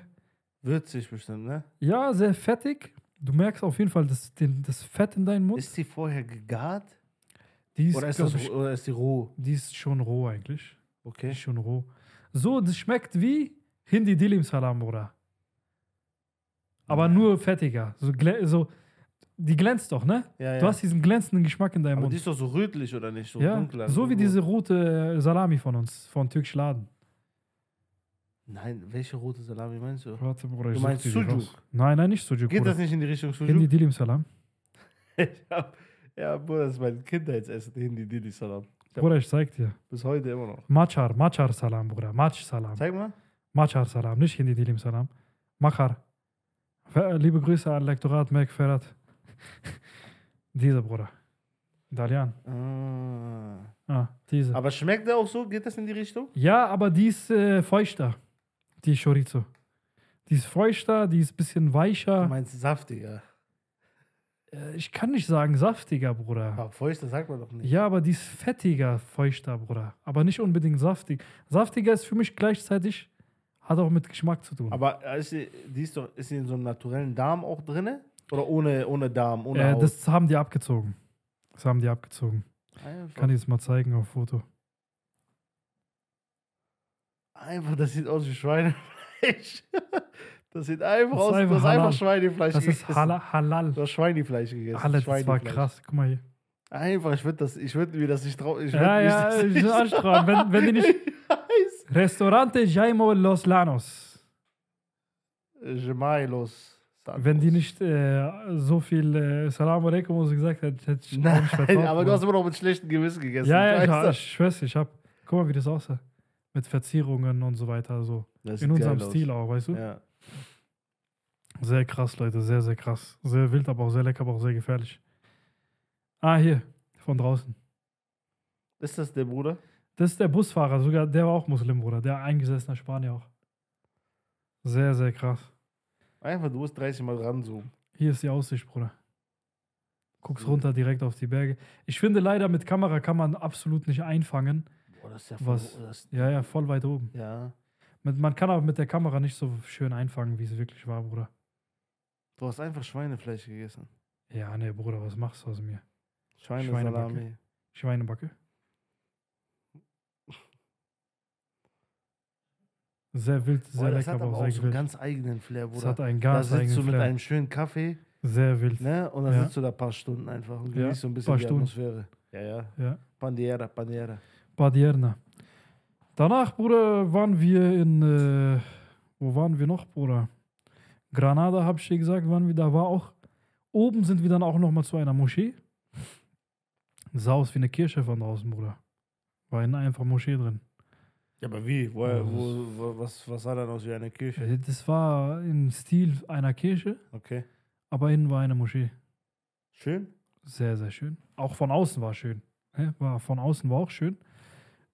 würzig bestimmt, ne? äh, ja, sehr fettig. Du merkst auf jeden Fall das, den, das Fett in deinem Mund. Ist die vorher gegart? die, ist, Oder ist, das, ich, oder ist die roh? die ist schon roh eigentlich. Die Okay. ist schon roh. So, das schmeckt wie Hindi Dilim Salam, Bruder. Aber Ja. nur fettiger. So, so, die glänzt doch, ne? Ja, ja. Du hast diesen glänzenden Geschmack in deinem Aber Mund. die ist doch so rötlich oder nicht? So ja, dunkler. so wie diese rote äh, Salami von uns, von Türkisch Laden. Nein, welche rote Salami meinst du? Warte, Bruder, ich Du meinst Sujuk? Nein, nein, nicht Sujuk. Geht Bruder. das nicht in die Richtung Hindi Sujuk? Dilim Salam. ich hab, ja, Bruder, das ist mein Kindheitsessen, Hindi Didi Salam. Ja. Bruder, ich zeig dir. Bis heute immer noch. Machar, Machar Salam, Bruder. Mach Salam. Zeig mal. Machar Salam, nicht Hindi Dilim Salam. Machar. Ver- Liebe Grüße an Lektorat Merk Ferrat. Dieser Bruder. Dalian. Ah. Ah, diese. Aber schmeckt der auch so? Geht das in die Richtung? ja, aber die ist äh, feuchter. Die Chorizo. Die ist feuchter, die ist ein bisschen Du weicher. meinst saftiger. Äh, ich kann nicht sagen saftiger, Bruder. Aber feuchter sagt man doch nicht. Ja, aber die ist fettiger, feuchter, Bruder. Aber nicht unbedingt saftig. Saftiger ist für mich gleichzeitig, hat auch mit Geschmack zu tun. Aber ist sie, die ist, doch, ist sie in so einem naturellen Darm auch drin? Oder ohne, ohne Darm, ohne äh, Haut? das haben die abgezogen. Das haben die abgezogen. Einfach, Kann ich jetzt mal zeigen auf Foto. Einfach, das sieht aus wie Schweinefleisch. das sieht einfach Das ist aus, einfach halal. einfach Schweinefleisch Das ist gegessen. Halal. halal. Du hast Schweinefleisch gegessen. Alter, das war krass. Guck mal hier. Einfach, ich würde das, ich würde mir das nicht trauen. Ja, ja, das ich anstrengend. Wenn, wenn die nicht. Restaurante Jaimo Los Lanos. Gemailos. Wenn die nicht äh, so viel äh, Salam alaikum und so gesagt hätte, hätte ich Nein, nicht vertraut. aber du hast immer noch mit schlechtem Gewissen gegessen. Ja, ja, ich ich, weiß ich, das. ich schwör's, ich hab. Guck mal, wie das aussah. Mit Verzierungen und so weiter. So. Das In unserem. Stil auch, weißt du? Ja. Sehr krass, Leute. Sehr, sehr krass. Sehr wild, aber auch sehr lecker, aber auch sehr gefährlich. Ah, hier. Von draußen. Ist das der Bruder? Das ist der Busfahrer. Sogar der war auch Muslim, Bruder. Der eingesessener Spanier auch. Sehr, sehr krass. Einfach, du musst 30 Mal ranzoomen. Hier ist die Aussicht, Bruder. Guckst runter direkt auf die Berge. Ich finde leider, mit Kamera kann man absolut nicht einfangen. Boah, das ist ja Was? voll- Das, Ja, ja, voll weit oben. ja. Mit, man kann aber mit der Kamera nicht so schön einfangen, wie es wirklich war, Bruder. Du hast einfach Schweinefleisch gegessen. Ja, nee, Bruder, was machst du aus mir? Schweinesalami. Schweinebacke. Sehr wild, sehr Boah, das lecker, hat aber aber auch sehr so einen ganz eigenen Flair, Das Bruder. hat einen Da ganz sitzt du mit Flair. einem schönen Kaffee, Sehr wild. ne? Und dann Ja. sitzt du da ein paar Stunden einfach und Ja, genießt so ein bisschen paar die Stunden. Atmosphäre. Ja, ja. Ja. Pandiera, Pandiera. Badierna. Danach, Bruder, waren wir in. Äh, wo waren wir noch, Bruder? Granada, hab ich dir gesagt, waren wir. Da war auch. Oben sind wir dann auch nochmal zu einer Moschee. Sah aus wie eine Kirche von draußen, Bruder. War in einfach Moschee drin. Ja, aber wie? Wo, wo, wo, was, was sah dann aus wie eine Kirche? Das war im Stil einer Kirche, Okay. aber innen war eine Moschee. Schön? Sehr, sehr schön. Auch von außen war schön. War, von außen war auch schön.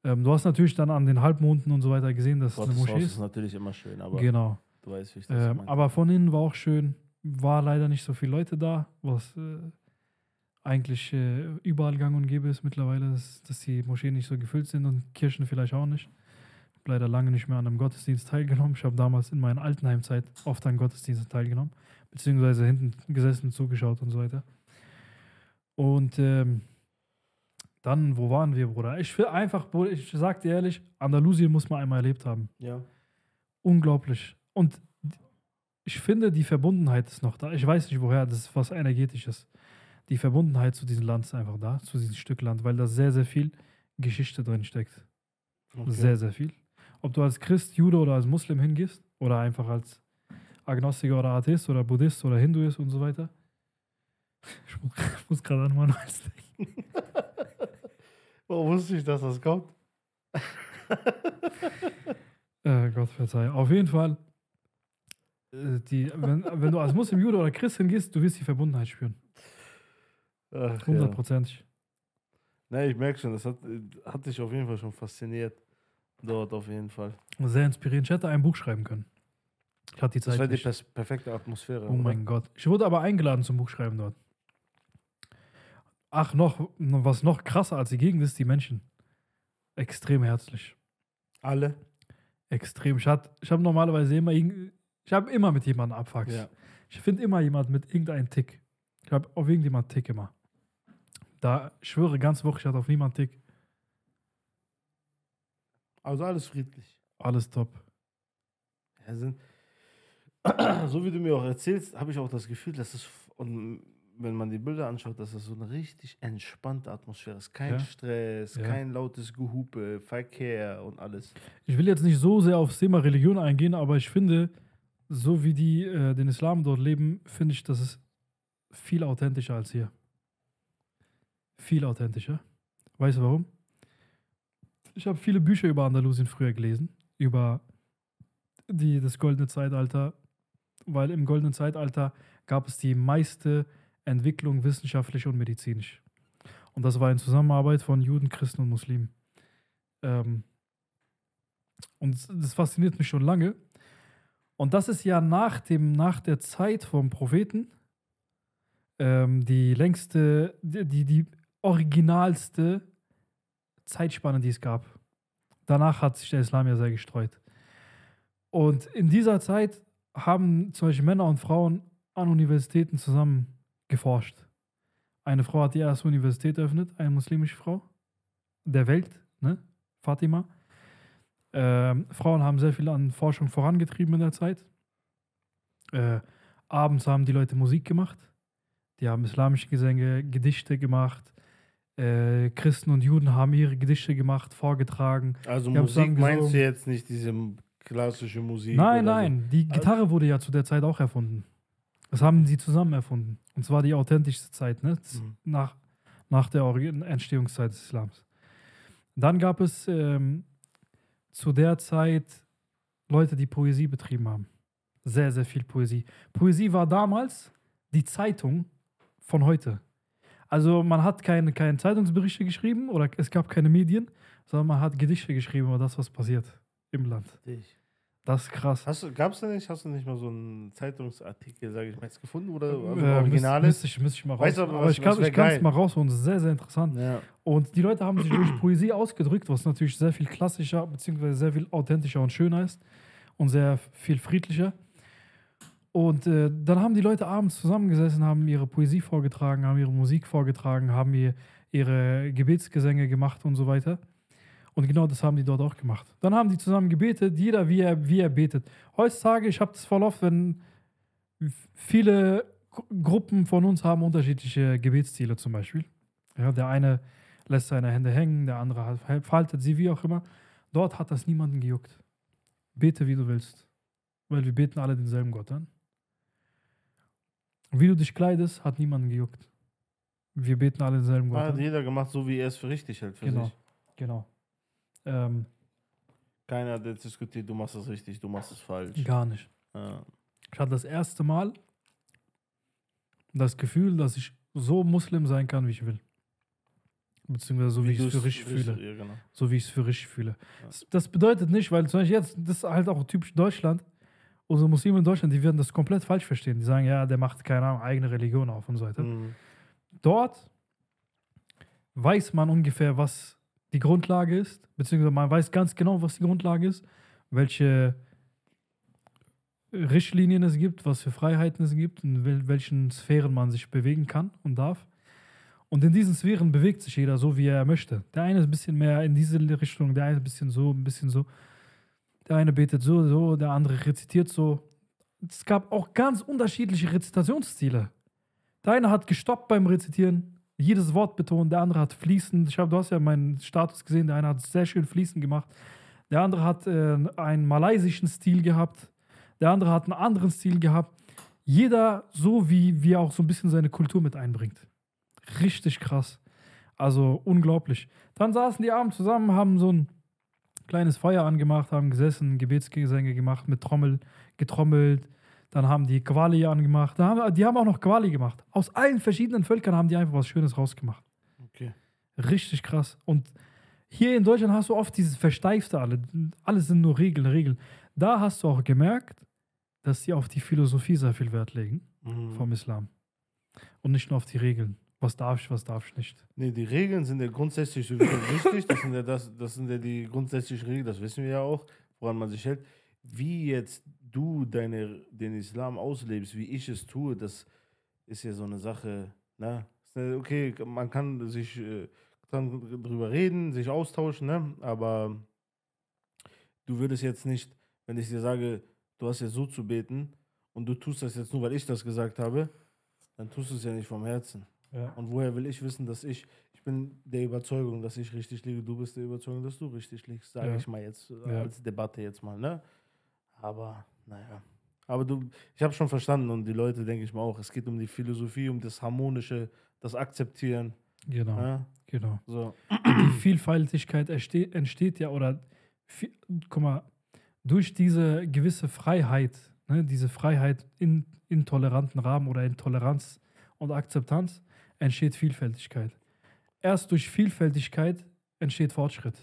Ähm, du hast natürlich dann an den Halbmonden und so weiter gesehen, dass es eine Gottes Moschee ist ist. natürlich immer schön, aber Genau. du weißt, wie ich das Ähm, aber von innen war auch schön. War leider nicht so viele Leute da, was äh, eigentlich äh, überall gang und gäbe ist mittlerweile, dass, dass die Moscheen nicht so gefüllt sind und Kirchen vielleicht auch nicht. Ich habe leider lange nicht mehr an einem Gottesdienst teilgenommen. Ich habe damals in meiner Altenheimzeit oft an Gottesdiensten teilgenommen, beziehungsweise hinten gesessen, zugeschaut und so weiter. Und ähm, dann, wo waren wir, Bruder? Ich will einfach, ich sag dir ehrlich, Andalusien muss man einmal erlebt haben ja. unglaublich. Und ich finde, die Verbundenheit ist noch da. Ich weiß nicht, woher, das ist was Energetisches. Die Verbundenheit zu diesem Land ist einfach da, zu diesem Stück Land, weil da sehr, sehr viel Geschichte drin steckt. Okay. Sehr, sehr viel. Ob du als Christ, Jude oder als Muslim hingehst oder einfach als Agnostiker oder Atheist oder Buddhist oder Hinduist und so weiter. Ich muss, gerade an Manuels denken. Warum wusste ich, dass das kommt? Äh, Gott verzeih. Auf jeden Fall, äh, die, wenn, wenn du als Muslim, Jude oder Christ hingehst, du wirst die Verbundenheit spüren. Ach, ja. Hundertprozentig. Nee, ich merke schon, das hat, hat dich auf jeden Fall schon fasziniert. Dort auf jeden Fall. Sehr inspirierend. Ich hätte ein Buch schreiben können. Ich hatte die Das Zeit wäre die perfekte Atmosphäre. Oh mein Gott. Ich wurde aber eingeladen zum Buchschreiben dort. Ach, noch, was noch krasser als die Gegend ist, die Menschen. Extrem herzlich. Alle? Extrem. Ich, hat- ich habe normalerweise immer, ich habe immer mit jemandem Abfucks. Ja. Ich finde immer jemand mit irgendeinem Tick. Ich habe auf irgendjemand Tick immer. Da ich schwöre ganz Woche, ich hatte auf niemand Tick. Also alles friedlich. Alles top. Ja, sind, so wie du mir auch erzählst, habe ich auch das Gefühl, dass es, und wenn man die Bilder anschaut, dass es so eine richtig entspannte Atmosphäre ist. Kein Ja. Stress, Ja. kein lautes Gehupe, Verkehr und alles. Ich will jetzt nicht so sehr aufs Thema Religion eingehen, aber ich finde, so wie die äh, den Islam dort leben, finde ich, das ist viel authentischer als hier. Viel authentischer. Weißt du warum? Ich habe viele Bücher über Andalusien früher gelesen, über die, das goldene Zeitalter, weil im goldenen Zeitalter gab es die meiste Entwicklung wissenschaftlich und medizinisch. Und das war in Zusammenarbeit von Juden, Christen und Muslimen. Ähm, und das- fasziniert mich schon lange. Und das ist ja nach, dem, nach der Zeit vom Propheten ähm, die längste, die, die, originalste Zeitspanne, die es gab. Danach hat sich der Islam ja sehr gestreut. Und in dieser Zeit haben Beispiel Männer und Frauen an Universitäten zusammen geforscht. Eine Frau hat die erste Universität eröffnet, eine muslimische Frau der Welt, ne? Fatima. Ähm, Frauen haben sehr viel an Forschung vorangetrieben in der Zeit. Äh, abends haben die Leute Musik gemacht. Die haben islamische Gesänge, Gedichte gemacht. Äh, Christen und Juden haben ihre Gedichte gemacht, vorgetragen. Also Die Musik meinst du jetzt nicht diese klassische Musik? Nein, nein, die Gitarre wurde ja zu der Zeit auch erfunden. Das haben sie zusammen erfunden. Und zwar die authentischste Zeit, ne? Mhm. Nach, nach der Entstehungszeit des Islams. Dann gab es ähm, zu der Zeit Leute, die Poesie betrieben haben. Sehr, sehr viel Poesie. Poesie war damals die Zeitung von heute. Also man hat keine, keine Zeitungsberichte geschrieben oder es gab keine Medien, sondern man hat Gedichte geschrieben über das, was passiert im Land. Dich. Das ist krass. Hast du, gab's da nicht, hast du nicht mal so einen Zeitungsartikel, sage ich mal, jetzt gefunden oder also Äh, Originale? Müsste ich, müsste ich mal raus. Weißt du, aber was- ich kann was wär ich kann es mal rausholen. Das ist sehr, sehr interessant. ja. Und die Leute haben sich durch Poesie ausgedrückt, was natürlich sehr viel klassischer, beziehungsweise sehr viel authentischer und schöner ist und sehr viel friedlicher. Und äh, dann haben die Leute abends zusammengesessen, haben ihre Poesie vorgetragen, haben ihre Musik vorgetragen, haben ihr, ihre Gebetsgesänge gemacht und so weiter. Und genau das haben die dort auch gemacht. Dann haben die zusammen gebetet, jeder wie er, wie er betet. Heutzutage, ich habe das voll oft, wenn viele Gru- Gruppen von uns haben unterschiedliche Gebetsstile zum Beispiel. Ja, der eine lässt seine Hände hängen, der andere hat- faltet sie, wie auch immer. Dort hat das niemanden gejuckt. Bete, wie du willst. Weil wir beten alle denselben Gott an. Wie du dich kleidest, hat niemanden gejuckt. Wir beten alle denselben Gott Hat an. jeder gemacht, so wie er es für richtig hält für Genau. sich. Genau. Ähm, Keiner hat jetzt diskutiert, du machst es richtig, du machst es falsch. gar nicht. Ja. Ich hatte das erste Mal das Gefühl, dass ich so Muslim sein kann, wie ich will. Beziehungsweise so, wie, ich es für richtig fühle. Ja, genau. So wie ich es für richtig fühle. Ja. Das- Das bedeutet nicht, weil zum Beispiel jetzt, das ist halt auch typisch Deutschland, unsere Muslime in Deutschland, die werden das komplett falsch verstehen. Die sagen, ja, der macht keine Ahnung, eigene Religion auf und so weiter. Mhm. Dort weiß man ungefähr, was die Grundlage ist, beziehungsweise man weiß ganz genau, was die Grundlage ist, welche Richtlinien es gibt, was für Freiheiten es gibt, in wel welchen Sphären man sich bewegen kann und darf. Und in diesen Sphären bewegt sich jeder so, wie er möchte. Der eine ist ein bisschen mehr in diese Richtung, der eine ein bisschen so, ein bisschen so. Der eine betet so, so, der andere rezitiert so. Es gab auch ganz unterschiedliche Rezitationsstile. Der eine hat gestoppt beim Rezitieren, jedes Wort betont, der andere hat fließend. Ich hab, du hast ja meinen Status gesehen, der eine hat sehr schön fließend gemacht. Der andere hat äh, einen malaysischen Stil gehabt, der andere hat einen anderen Stil gehabt. Jeder so, wie, wie er auch so ein bisschen seine Kultur mit einbringt. Richtig krass. Also unglaublich. Dann saßen die abends zusammen, haben so ein kleines Feuer angemacht, haben gesessen, Gebetsgesänge gemacht, mit Trommel getrommelt. Dann haben die Quali angemacht. Haben, die haben auch noch Quali gemacht. Aus allen verschiedenen Völkern haben die einfach was Schönes rausgemacht. Okay. Richtig krass. Und hier in Deutschland hast du oft dieses Versteifte alle. Alles sind nur Regeln, Regeln. Da hast du auch gemerkt, dass die auf die Philosophie sehr viel Wert legen Mhm. vom Islam. Und nicht nur auf die Regeln. Was darf ich, was darf ich nicht. Nee, die Regeln sind ja grundsätzlich wichtig. Das sind ja, das, das sind ja die grundsätzlichen Regeln, das wissen wir ja auch, woran man sich hält. Wie jetzt du deine, den Islam auslebst, wie ich es tue, das ist ja so eine Sache. Ne? Ja Okay, man kann sich äh, kann drüber reden, sich austauschen, ne? aber du würdest jetzt nicht, wenn ich dir sage, du hast jetzt so zu beten und du tust das jetzt nur, weil ich das gesagt habe, dann tust du es ja nicht vom Herzen. Ja. Und woher will ich wissen, dass ich, ich bin der Überzeugung, dass ich richtig liege, du bist der Überzeugung, dass du richtig liegst, sage Ja. ich mal jetzt Ja. als Debatte jetzt mal, ne? Aber, naja. Aber du, ich habe schon verstanden und die Leute, denke ich mal auch, es geht um die Philosophie, um das Harmonische, das Akzeptieren. Genau, Ne? genau. So. die Vielfältigkeit erste- entsteht ja, oder, guck mal, durch diese gewisse Freiheit, ne, diese Freiheit in, in toleranten Rahmen oder in Toleranz und Akzeptanz, entsteht Vielfältigkeit. Erst durch Vielfältigkeit entsteht Fortschritt.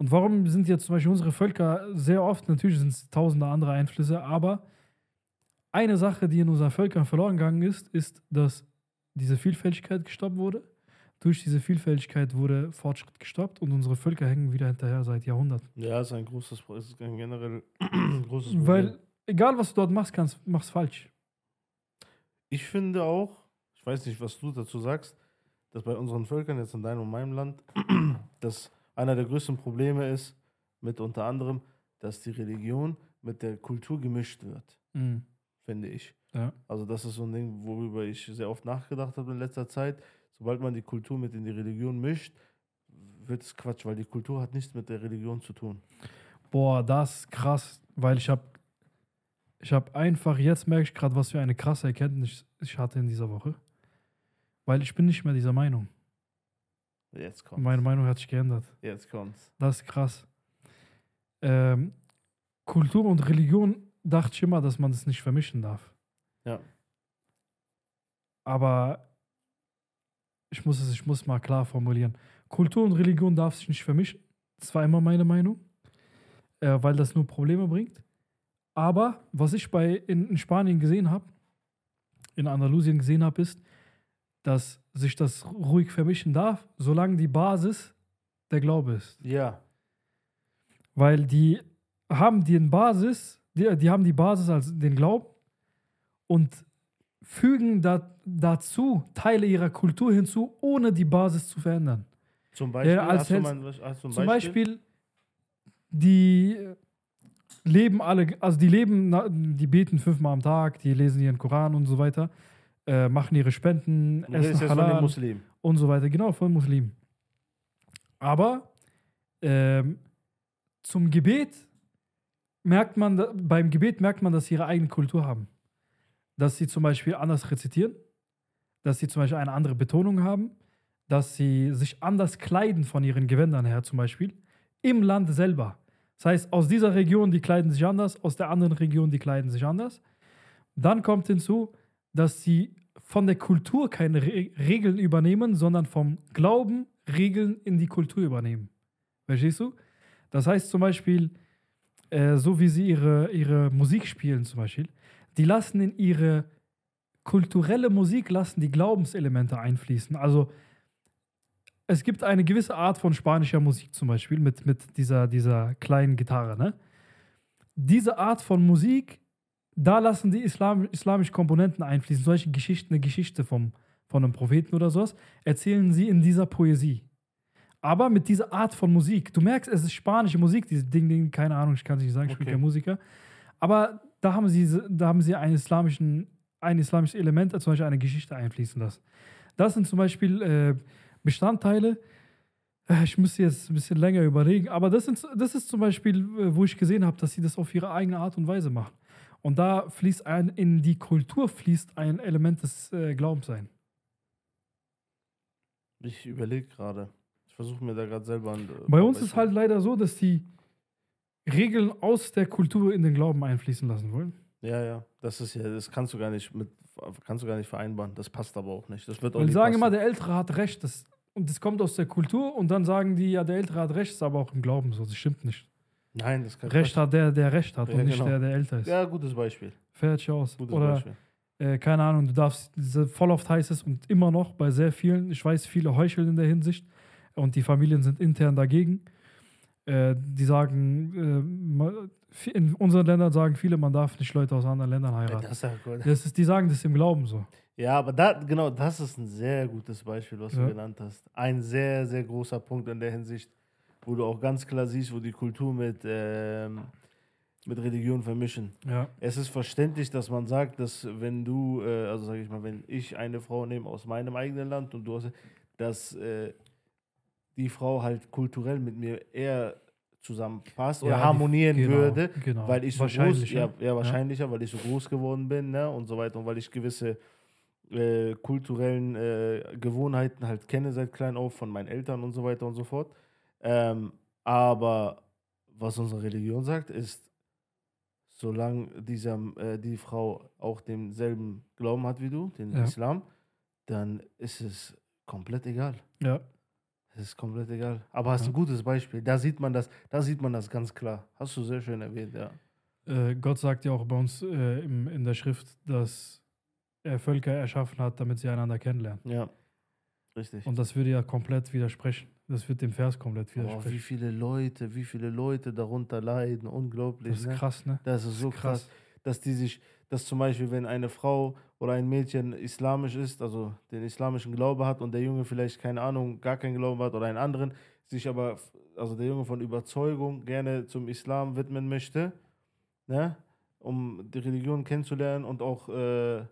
Und warum sind jetzt zum Beispiel unsere Völker sehr oft, natürlich sind es tausende andere Einflüsse, aber eine Sache, die in unseren Völkern verloren gegangen ist, ist, dass diese Vielfältigkeit gestoppt wurde durch diese Vielfältigkeit wurde Fortschritt gestoppt und unsere Völker hängen wieder hinterher seit Jahrhunderten. Ja, ist ein großes, Pro- ist ein generell großes Problem. Weil egal was du dort machst, kannst, machst falsch. Ich finde auch, ich weiß nicht, was du dazu sagst, dass bei unseren Völkern, jetzt in deinem und meinem Land, dass einer der größten Probleme ist, mit unter anderem, dass die Religion mit der Kultur gemischt wird, finde ich. Ja. Also das ist so ein Ding, worüber ich sehr oft nachgedacht habe in letzter Zeit. Sobald man die Kultur mit in die Religion mischt, wird es Quatsch, weil die Kultur hat nichts mit der Religion zu tun. Boah, das ist krass, weil ich habe ich habe einfach, jetzt merke ich gerade, was für eine krasse Erkenntnis ich hatte in dieser Woche. Weil ich bin nicht mehr dieser Meinung. Jetzt kommt's. Meine Meinung hat sich geändert. Jetzt kommt's. Das ist krass. Ähm, Kultur und Religion dachte ich immer, dass man das nicht vermischen darf. Ja. Aber ich muss es, ich muss mal klar formulieren. Kultur und Religion darf sich nicht vermischen. Das war immer meine Meinung, äh, weil das nur Probleme bringt. Aber was ich bei in, in Spanien gesehen habe, in Andalusien gesehen habe, ist, dass sich das ruhig vermischen darf, solange die Basis der Glaube ist. Ja. Weil die haben die Basis, die, die haben die Basis als den Glauben und fügen da, dazu Teile ihrer Kultur hinzu, ohne die Basis zu verändern. Zum Beispiel, als Hels- mal, ein- hast du ein Zum Beispiel, die leben alle, also die leben, die beten fünfmal am Tag, die lesen ihren Koran und so weiter, äh, machen ihre Spenden, redest essen jetzt von den Halal Muslimen. und so weiter. Genau, von Muslimen. Aber ähm, zum Gebet merkt man, beim Gebet merkt man, dass sie ihre eigene Kultur haben. Dass sie zum Beispiel anders rezitieren, dass sie zum Beispiel eine andere Betonung haben, dass sie sich anders kleiden von ihren Gewändern her zum Beispiel, im Land selber. Das heißt, aus dieser Region, die kleiden sich anders, aus der anderen Region, die kleiden sich anders. Dann kommt hinzu, dass sie von der Kultur keine Re Regeln übernehmen, sondern vom Glauben Regeln in die Kultur übernehmen. Verstehst du? Das heißt zum Beispiel, äh, so wie sie ihre, ihre Musik spielen zum Beispiel, die lassen in ihre kulturelle Musik, lassen die Glaubenselemente einfließen. Also es gibt eine gewisse Art von spanischer Musik zum Beispiel mit, mit dieser, dieser kleinen Gitarre. Ne? Diese Art von Musik, da lassen die Islam, islamischen Komponenten einfließen. Solche Geschichten, eine Geschichte vom, von einem Propheten oder sowas, erzählen sie in dieser Poesie. Aber mit dieser Art von Musik. Du merkst, es ist spanische Musik, diese Ding, Ding, keine Ahnung, ich kann es nicht sagen, ich bin Okay. kein Musiker. Aber da haben sie, da haben sie einen islamischen, ein islamisches Element, zum Beispiel eine Geschichte einfließen lassen. Das sind zum Beispiel äh, Bestandteile. Äh, Ich müsste jetzt ein bisschen länger überlegen, aber das, sind, das ist zum Beispiel, äh, wo ich gesehen habe, dass sie das auf ihre eigene Art und Weise machen. Und da fließt ein, in die Kultur fließt ein Element des äh, Glaubens ein. Ich überlege gerade. Ich versuche mir da gerade selber ein. äh, Bei uns ist halt leider so, dass die Regeln aus der Kultur in den Glauben einfließen lassen wollen. Ja, ja. Das ist ja, das kannst du gar nicht mit, kannst du gar nicht vereinbaren. Das passt aber auch nicht. Das wird auch nie sagen passen. immer, der Ältere hat Recht. Das, und das kommt aus der Kultur und dann sagen die, ja, der Ältere hat Recht, ist aber auch im Glauben so. Das stimmt nicht. Nein, das kann Recht hat der, der Recht hat Ja, und nicht genau. der, der älter ist. Ja, gutes Beispiel. Fertig aus. Gutes Oder, Beispiel. äh, keine Ahnung, du darfst, voll oft heißt es und immer noch bei sehr vielen, ich weiß, viele heucheln in der Hinsicht und die Familien sind intern dagegen. Äh, die sagen, äh, in unseren Ländern sagen viele, man darf nicht Leute aus anderen Ländern heiraten. Das ist ja cool. Das ist, die sagen das im Glauben so. Ja, aber da, genau, das ist ein sehr gutes Beispiel, was Ja. du genannt hast. Ein sehr, sehr großer Punkt in der Hinsicht, wo du auch ganz klar siehst, wo die Kultur mit, ähm, mit Religion vermischen. Ja. Es ist verständlich, dass man sagt, dass wenn du, äh, also sage ich mal, wenn ich eine Frau nehme aus meinem eigenen Land und du hast, dass äh, die Frau halt kulturell mit mir eher zusammenpasst oder Ja, die- harmonieren genau, würde, genau. weil ich so groß, ja, ja. ja, wahrscheinlicher, weil ich so groß geworden bin, ne, und so weiter und weil ich gewisse äh, kulturellen äh, Gewohnheiten halt kenne seit klein auf von meinen Eltern und so weiter und so fort. Ähm, aber was unsere Religion sagt, ist, solange dieser, äh, die Frau auch denselben Glauben hat wie du, den Ja. Islam, dann ist es komplett egal. Ja. Es ist komplett egal. Aber hast Ja. ein gutes Beispiel. Da sieht man das, da sieht man das ganz klar. Hast du sehr schön erwähnt, ja. Äh, Gott sagt ja auch bei uns äh, im, in der Schrift, dass er Völker erschaffen hat, damit sie einander kennenlernen. Ja. Richtig. Und das würde ja komplett widersprechen. Das wird dem Vers komplett Boah, wie widersprechen. viele Leute, wie viele Leute darunter leiden, unglaublich. das ist ne? krass, ne? Das ist so krass, dass die sich, dass zum Beispiel, wenn eine Frau oder ein Mädchen islamisch ist, also den islamischen Glaube hat und der Junge vielleicht, keine Ahnung, gar keinen Glauben hat oder einen anderen, sich aber, also der Junge von Überzeugung gerne zum Islam widmen möchte, ne? um die Religion kennenzulernen und auch äh,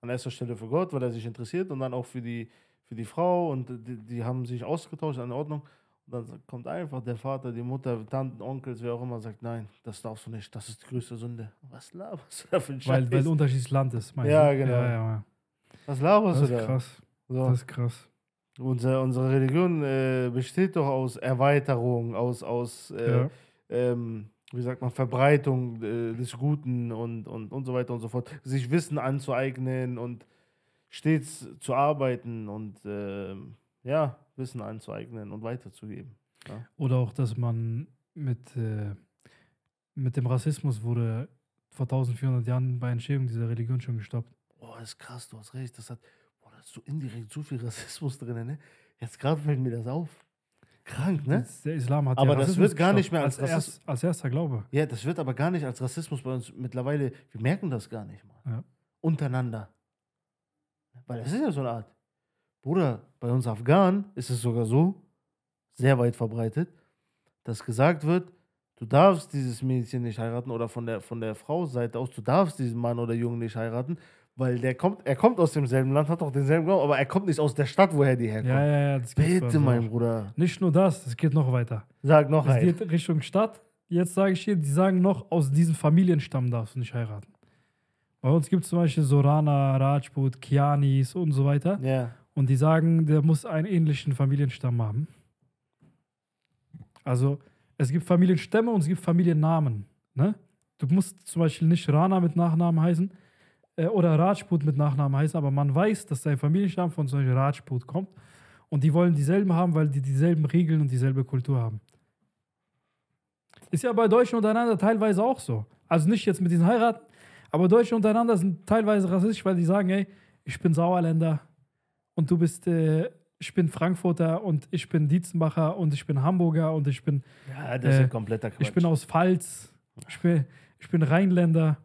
an erster Stelle für Gott, weil er sich interessiert und dann auch für die, für die Frau und die, die haben sich ausgetauscht, in Ordnung. Und dann kommt einfach der Vater, die Mutter, Tanten, Onkels, wer auch immer, sagt, nein, das darfst du nicht, das ist die größte Sünde. Was laberst du da für ein Weil, weil Scheiß? unterschiedliches Land ist. meinst Ja, du? genau. Ja, ja, ja. Was laberst Das du ist da? krass. So. Das ist krass. Unsere, unsere Religion äh, besteht doch aus Erweiterung, aus, aus äh, ähm, wie sagt man, Verbreitung äh, des Guten und, und, und so weiter und so fort. Sich Wissen anzueignen und stets zu arbeiten und ähm, ja, Wissen anzueignen und weiterzugeben. Oder auch, dass man mit, äh, mit dem Rassismus wurde vor 1400 Jahren bei Entstehung dieser Religion schon gestoppt. Boah, das ist krass, du hast recht. Das hat, boah, da ist so indirekt so viel Rassismus drin, ne? Jetzt gerade fällt mir das auf. Krank, ne? Der Islam hat Aber ja das wird gar nicht mehr als als, Rassismus- erst, als erster Glaube. Ja, das wird aber gar nicht als Rassismus bei uns mittlerweile, wir merken das gar nicht mal. Ja. Untereinander. Weil das ist ja so eine Art. Bruder, bei uns Afghanen ist es sogar so, sehr weit verbreitet, dass gesagt wird, du darfst dieses Mädchen nicht heiraten oder von der, von der Frau-Seite aus, du darfst diesen Mann oder Jungen nicht heiraten, weil der kommt, er kommt aus demselben Land, hat auch denselben Glauben, aber er kommt nicht aus der Stadt, woher die herkommt. Ja, ja, ja. Das Bitte, mein. Bruder. Nicht nur das, es geht noch weiter. Sag noch Es ein. geht Richtung Stadt. Jetzt sage ich hier, die sagen noch, aus diesem Familienstamm darfst du nicht heiraten. Bei uns gibt es zum Beispiel Sorana, Rajput, Kianis und so weiter. Ja. Und die sagen, der muss einen ähnlichen Familienstamm haben. Also es gibt Familienstämme und es gibt Familiennamen. Ne? Du musst zum Beispiel nicht Rana mit Nachnamen heißen äh, oder Rajput mit Nachnamen heißen, aber man weiß, dass dein Familienstamm von zum Beispiel Rajput kommt. Und die wollen dieselben haben, weil die dieselben Regeln und dieselbe Kultur haben. Ist ja bei Deutschen untereinander teilweise auch so. Also nicht jetzt mit diesen Heiraten, aber Deutsche untereinander sind teilweise rassistisch, weil die sagen, ey, ich bin Sauerländer und du bist, äh, ich bin Frankfurter und ich bin Dietzenbacher und ich bin Hamburger und ich bin, Ja, das ist Äh, ein kompletter Quatsch. ich bin aus Pfalz, ich bin, ich bin Rheinländer.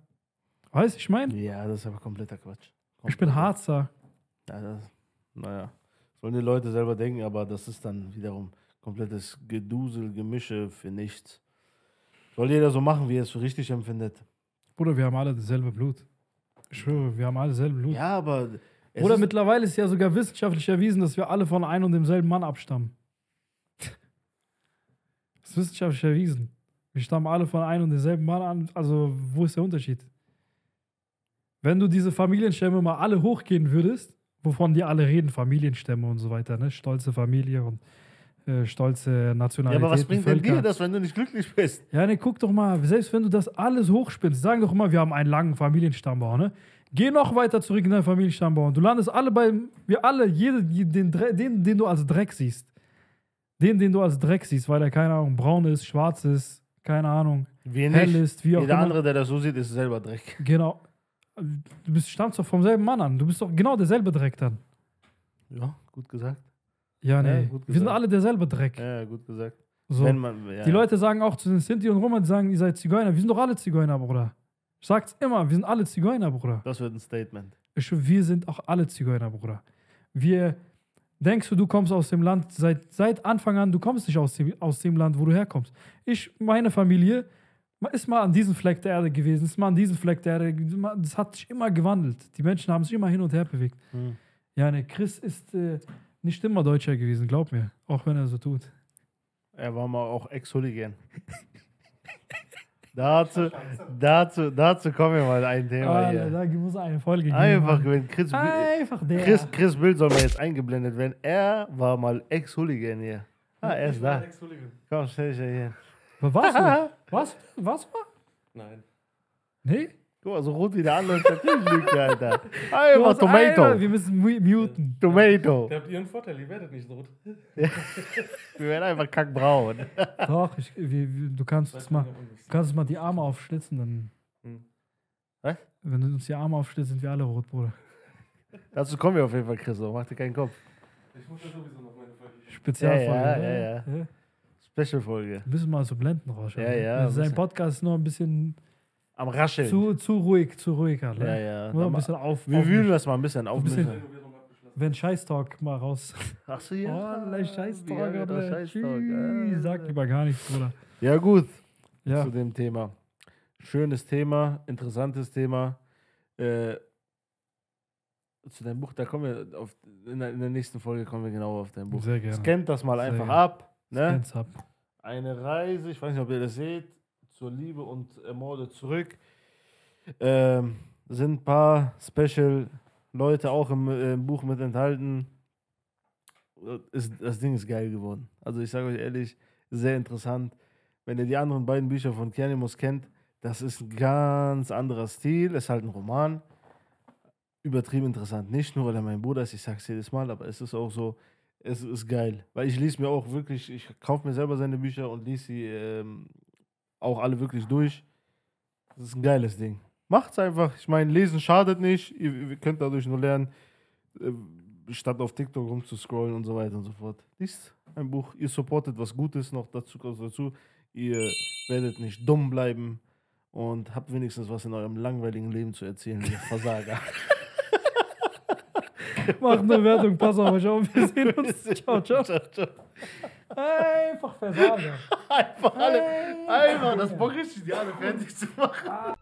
Weißt du, ich meine? ja, das ist aber kompletter Quatsch. Ich bin Kompletter- Harzer. Ja, das, naja, sollen die Leute selber denken, aber das ist dann wiederum komplettes Gedusel, Gemische für nichts. Soll jeder so machen, wie er es für richtig empfindet. Bruder, wir haben alle dasselbe Blut. Ich schwöre, wir haben alle dasselbe Blut. Ja, aber. Oder mittlerweile ist ja sogar wissenschaftlich erwiesen, dass wir alle von einem und demselben Mann abstammen. Das ist wissenschaftlich erwiesen. Wir stammen alle von einem und demselben Mann an. Also, wo ist der Unterschied? Wenn du diese Familienstämme mal alle hochgehen würdest, wovon die alle reden, Familienstämme und so weiter, ne? Stolze Familie und äh, stolze ja, Nationalität. aber was bringt denn dir das, wenn du nicht glücklich bist? Ja, ne, guck doch mal, selbst wenn du das alles hochspinnst, sagen doch immer, wir haben einen langen Familienstammbau, ne? Geh noch weiter zurück in deinen Familienstammbau und du landest alle bei, wir alle, jede, den, den, den du als Dreck siehst. Den, den du als Dreck siehst, weil er, keine Ahnung, braun ist, schwarz ist, keine Ahnung, Wir hell nicht. ist, wie auch Jeder immer. andere, der das so sieht, ist selber Dreck. Genau. Du bist, stammst doch vom selben Mann an. Du bist doch genau derselbe Dreck dann. Ja, gut gesagt. Ja, nee. gut wir sind alle derselbe Dreck. Ja, gut gesagt. So. Man, ja. Die Leute sagen auch zu den Sinti und Roma, die sagen, ihr seid Zigeuner. Wir sind doch alle Zigeuner, Bruder. Ich sag's immer, wir sind alle Zigeuner, Bruder. Das wird ein Statement. Ich wir sind auch alle Zigeuner, Bruder. Wir, denkst du, du kommst aus dem Land, seit, seit Anfang an, du kommst nicht aus dem, aus dem Land, wo du herkommst. Ich, meine Familie, ist mal an diesem Fleck der Erde gewesen, ist mal an diesem Fleck der Erde, das hat sich immer gewandelt. Die Menschen haben sich immer hin und her bewegt. Hm. Ja, ne, Chris ist äh, nicht immer Deutscher gewesen, glaub mir. Auch wenn er so tut. Er war mal auch Ex-Hooligan. dazu, dazu, dazu kommen wir mal ein Thema Ah, hier. da muss eine Folge geben. Einfach, wenn Chris, Einfach der. Chris, Chris Bild soll mal jetzt eingeblendet werden. Er war mal Ex-Hooligan hier. Ah, er ist da. Komm, stell dich ja hier. Was warst du? Was? Was war? Nein. Nee? Guck mal, so rot wie der andere er, Alter. Hast Tomato. einmal- Wir müssen mu- muten. Tomato. Da habt ihr einen Vorteil, ihr werdet nicht rot. Wir werden einfach kackbraun. Doch, ich, wir, du kannst es mal, du kannst mal die Arme aufschlitzen, dann. Hm. Was? Wenn du uns die Arme aufschlitzt, sind wir alle rot, Bruder. Dazu kommen wir auf jeden Fall, Chris. So, Mach dir keinen Kopf. Ich muss ja sowieso noch meine Folge. Spezialfolge. Ja, ja, ne? ja, Special-Folge. Wir müssen mal so Blenden rausschauen. Ja, ja, Das ist ein bisschen. Podcast nur ein bisschen Am Rascheln. zu, zu ruhig, zu ruhig halt. ja, ja. Nur ein bisschen auf. wir wühlen das mal ein bisschen auf. bisschen- abgeschlossen. Wenn Scheißtalk mal raus. Ach so, ja. Oh, Scheißtalk, Ja, oder? Scheißtalk. Tschüss, Ah. Sag lieber gar nichts, Bruder. Ja, gut. Ja. Zu dem Thema. Schönes Thema, interessantes Thema. Äh, zu deinem Buch, da kommen wir auf, in, der, in der nächsten Folge kommen wir genau auf dein Buch. Sehr gerne. Scannt das mal Sehr einfach gerne. ab. Ne? Scans ab. Eine Reise, ich weiß nicht, ob ihr das seht, zur Liebe und Ermorde zurück. Ähm, sind ein paar Special Leute auch im, äh, Buch mit enthalten. ist, das Ding ist geil geworden. Also ich sage euch ehrlich, sehr interessant. Wenn ihr die anderen beiden Bücher von Kianimus kennt, das ist ein ganz anderer Stil. Ist halt ein Roman. Übertrieben interessant. Nicht nur, weil er mein Bruder ist, ich sag's jedes Mal, aber es ist auch so, es ist geil. Weil ich lese mir auch wirklich, ich kaufe mir selber seine Bücher und lese sie ähm, auch alle wirklich durch. Das ist ein geiles Ding. Macht's einfach. Ich meine, lesen schadet nicht. Ihr, ihr könnt dadurch nur lernen, äh, statt auf TikTok rumzuscrollen und so weiter und so fort. Liest ein Buch. Ihr supportet was Gutes noch dazu, dazu. Ihr werdet nicht dumm bleiben und habt wenigstens was in eurem langweiligen Leben zu erzählen, ihr Versager. Mach eine Wertung, pass auf euch auf. Wir sehen uns. Ciao, ciao. Einfach Versager. Einfach alle, einfach das Bock richtig, die alle fertig zu machen.